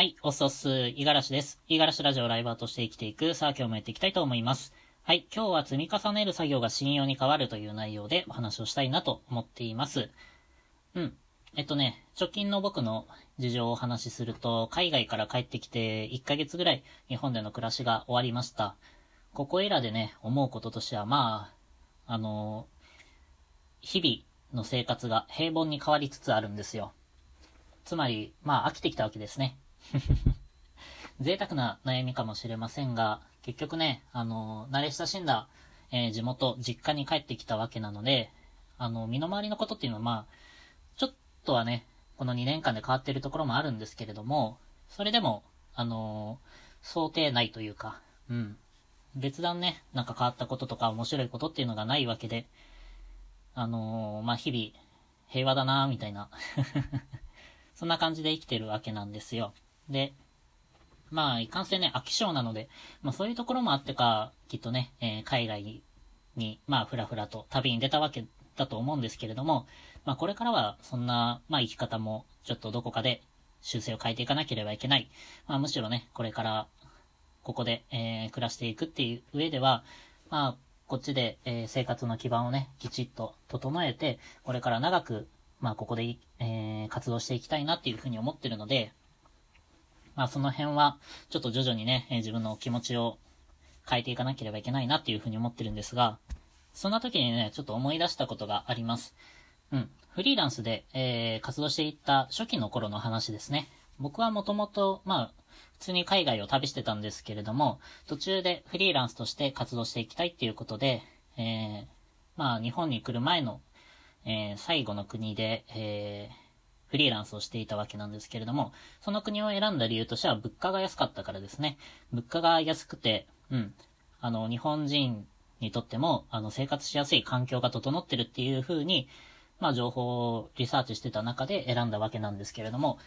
はい、おっそっす、五十嵐です。五十嵐ラジオライバーとして生きていく、さあ今日もやっていきたいと思います。はい、今日は積み重ねる作業が信用に変わるという内容でお話をしたいなと思っています。うん。えっとね、直近の僕の事情をお話しすると、海外から帰ってきて1ヶ月ぐらい日本での暮らしが終わりました。ここいらでね、思うこととしては、まあ、あの日々の生活が平凡に変わりつつあるんですよ。つまり、まあ飽きてきたわけですね。贅沢な悩みかもしれませんが、結局ね、あの、慣れ親しんだ、えー地元、実家に帰ってきたわけなので、あの、身の回りのことっていうのはまあ、ちょっとはね、この2年間で変わってるところもあるんですけれども、それでも、あの想定内というか、うん。別段ね、なんか変わったこととか面白いことっていうのがないわけで、あのまあ、日々、平和だなみたいな。そんな感じで生きてるわけなんですよ。で、まあ、いかんせんね、飽き性なので、まあそういうところもあってか、きっとね、えー海外に、まあ、ふらふらと旅に出たわけだと思うんですけれども、まあこれからは、そんな、まあ生き方も、ちょっとどこかで修正を変えていかなければいけない。まあむしろね、これから、ここで、えー暮らしていくっていう上では、まあ、こっちで、えー生活の基盤をね、きちっと整えて、これから長く、まあ、ここで、えー活動していきたいなっていうふうに思ってるので、まあ、その辺は、ちょっと徐々にね、えー自分の気持ちを変えていかなければいけないなっていうふうに思ってるんですが、そんな時にね、ちょっと思い出したことがあります。うん。フリーランスで、えー活動していった初期の頃の話ですね。僕はもともと、まあ、普通に海外を旅してたんですけれども、途中でフリーランスとして活動していきたいっていうことで、えーまあ、日本に来る前の、えー最後の国で、えーフリーランスをしていたわけなんですけれども、その国を選んだ理由としては物価が安かったからですね。物価が安くて、うん。あの、日本人にとっても、あの、生活しやすい環境が整ってるっていう風に、まあ、情報をリサーチしてた中で選んだわけなんですけれども、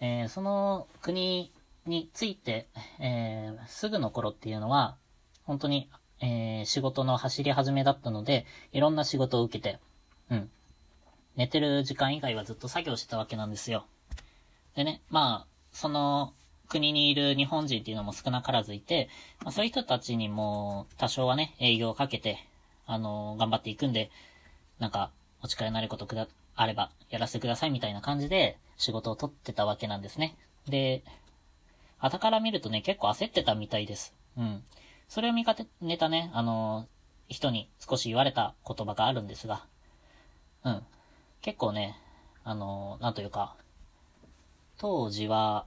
えーその国について、えーすぐの頃っていうのは、本当に、えー仕事の走り始めだったので、いろんな仕事を受けて、うん。寝てる時間以外はずっと作業してたわけなんですよ。でね、まあ、その国にいる日本人っていうのも少なからずいて、まあ、そういう人たちにも多少はね、営業をかけて、あの頑張っていくんで、なんか、お力になることくだ、あれば、やらせてくださいみたいな感じで、仕事を取ってたわけなんですね。で、後から見るとね、結構焦ってたみたいです。うん。それを見かねたね、あの人に少し言われた言葉があるんですが、うん。結構ね、あのなんというか、当時は、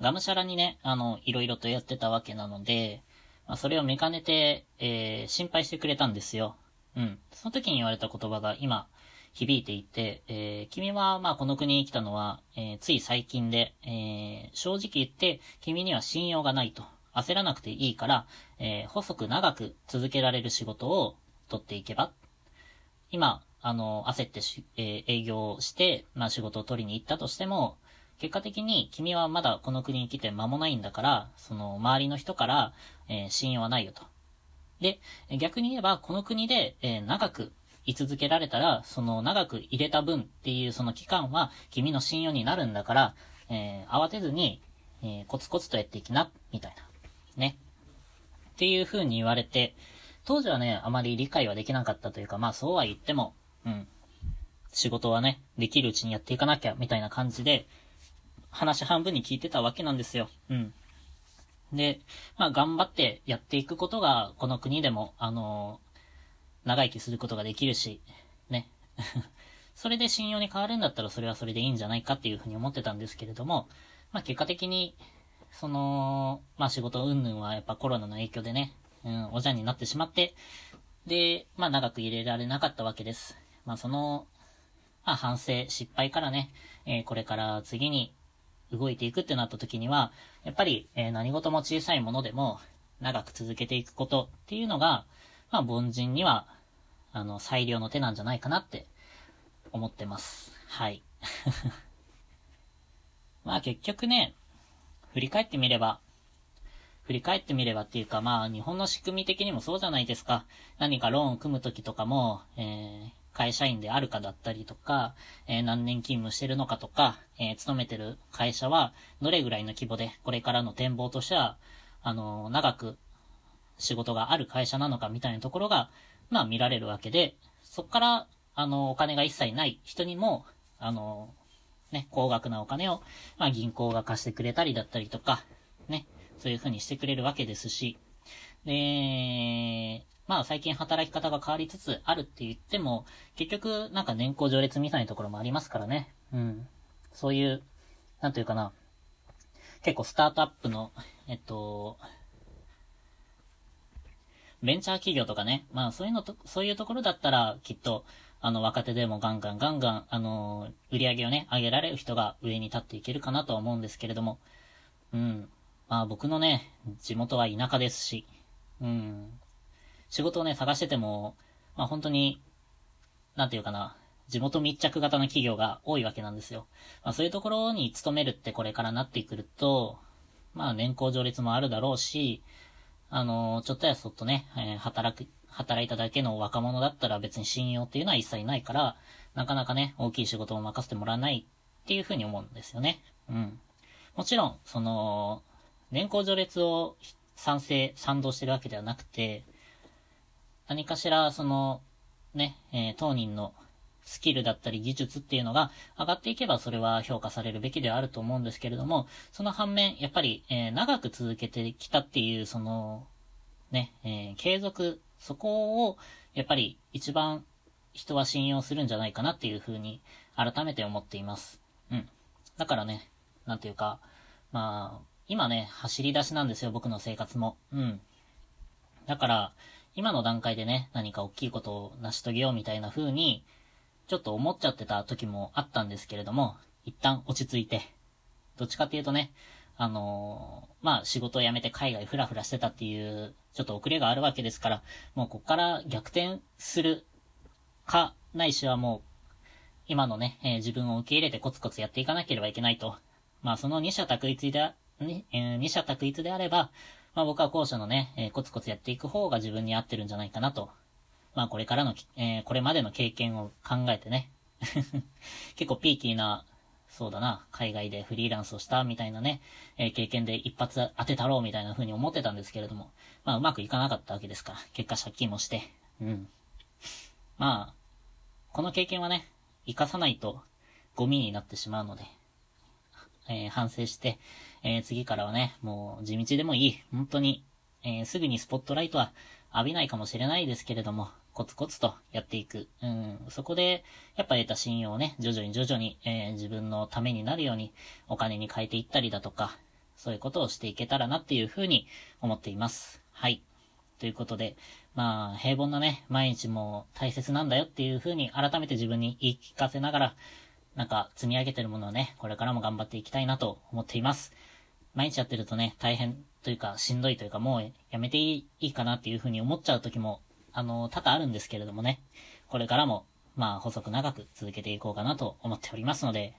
がむしゃらにね、あの、いろいろとやってたわけなので、まあ、それを見かねて、えー心配してくれたんですよ。うん。その時に言われた言葉が今、響いていて、えー君は、まあ、この国に来たのは、えーつい最近で、えー正直言って、君には信用がないと。焦らなくていいから、えー細く長く続けられる仕事を取っていけば。今、あの、焦ってし、えー営業して、まあ、仕事を取りに行ったとしても、結果的に君はまだこの国に来て間もないんだから、その周りの人から、えー信用はないよと。で、逆に言えば、この国で、えー長く居続けられたら、その長く入れた分っていうその期間は君の信用になるんだから、えー慌てずに、えーコツコツとやっていきな、みたいな。ね。っていう風に言われて、当時はね、あまり理解はできなかったというか、まあそうは言っても、うん。仕事はね、できるうちにやっていかなきゃ、みたいな感じで、話半分に聞いてたわけなんですよ。うん。で、まあ頑張ってやっていくことが、この国でも、あの長生きすることができるし、ね。それで信用に変わるんだったらそれはそれでいいんじゃないかっていうふうに思ってたんですけれども、まあ結果的に、その、まあ仕事云々はやっぱコロナの影響でね、うん、おじゃんになってしまって、で、まあ長く入れられなかったわけです。まあその、まあ反省、失敗からね、えーこれから次に動いていくってなった時には、やっぱり、えー何事も小さいものでも長く続けていくことっていうのが、まあ凡人には、あの、最良の手なんじゃないかなって思ってます。はい。まあ結局ね、振り返ってみれば、振り返ってみればっていうか、まあ、日本の仕組み的にもそうじゃないですか。何かローンを組むときとかも、えー、会社員であるかだったりとか、えー、何年勤務してるのかとか、えー、勤めてる会社はどれぐらいの規模で、これからの展望としては、あのー、長く仕事がある会社なのかみたいなところが、まあ見られるわけで、そこから、あの、お金が一切ない人にも、あの、ね、高額なお金を、まあ銀行が貸してくれたりだったりとか、ね、そういう風にしてくれるわけですし、で、まあ最近働き方が変わりつつあるって言っても、結局なんか年功序列みたいなところもありますからね。うん。そういう、なんというかな、結構スタートアップの、えっと、ベンチャー企業とかね、まあそういうのと、そういうところだったら、きっと、あの、若手でもガンガンガンガン、あの、売り上げをね、上げられる人が上に立っていけるかなとは思うんですけれども、うん。まあ僕のね、地元は田舎ですし、うん。仕事をね、探してても、まあ本当に、なんていうかな、地元密着型の企業が多いわけなんですよ。まあそういうところに勤めるってこれからなってくると、まあ年功序列もあるだろうし、あの、ちょっとやそっとね、えー、働く、働いただけの若者だったら別に信用っていうのは一切ないから、なかなかね、大きい仕事を任せてもらわないっていうふうに思うんですよね。うん。もちろん、その、年功序列を賛成、賛同してるわけではなくて、何かしら、その、ね、えー、当人のスキルだったり技術っていうのが上がっていけばそれは評価されるべきではあると思うんですけれども、その反面、やっぱり、えー、長く続けてきたっていう、その、ね、えー、継続、そこを、やっぱり一番人は信用するんじゃないかなっていうふうに改めて思っています。うん。だからね、なんていうか、まあ、今ね、走り出しなんですよ、僕の生活も。うん。だから、今の段階でね、何か大きいことを成し遂げようみたいな風に、ちょっと思っちゃってた時もあったんですけれども、一旦落ち着いて、どっちかっていうとね、あのー、まあ、仕事を辞めて海外フラフラしてたっていう、ちょっと遅れがあるわけですから、もうこっから逆転するか、ないしはもう、今のね、えー、自分を受け入れてコツコツやっていかなければいけないと。まあ、その二者択一で、ね、えー、二者択一であれば、まあ僕は後者のね、えー、コツコツやっていく方が自分に合ってるんじゃないかなと。まあこれからの、えー、これまでの経験を考えてね。結構ピーキーな、そうだな、海外でフリーランスをしたみたいなね、えー、経験で一発当てたろうみたいな風に思ってたんですけれども、まあうまくいかなかったわけですから、結果借金もして、うん。まあ、この経験はね、活かさないとゴミになってしまうので、えー、反省して、えー、次からはね、もう地道でもいい、本当に、えー、すぐにスポットライトは浴びないかもしれないですけれども、コツコツとやっていく。うん、そこで、やっぱ得た信用をね、徐々に徐々に、え、自分のためになるようにお金に変えていったりだとか、そういうことをしていけたらなっていうふうに思っています。はい。ということで、まあ、平凡なね、毎日も大切なんだよっていうふうに改めて自分に言い聞かせながら、なんか積み上げてるものをね、これからも頑張っていきたいなと思っています。毎日やってるとね、大変というか、しんどいというか、もうやめていいかなっていうふうに思っちゃう時も、あの、多々あるんですけれどもね、これからも、まあ、細く長く続けていこうかなと思っておりますので、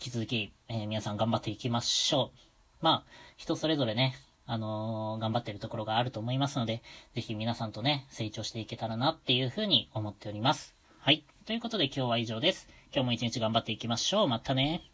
引き続き、えー、皆さん頑張っていきましょう。まあ、人それぞれね、あのー、頑張ってるところがあると思いますので、ぜひ皆さんとね、成長していけたらなっていうふうに思っております。はい。ということで今日は以上です。今日も一日頑張っていきましょう。またね。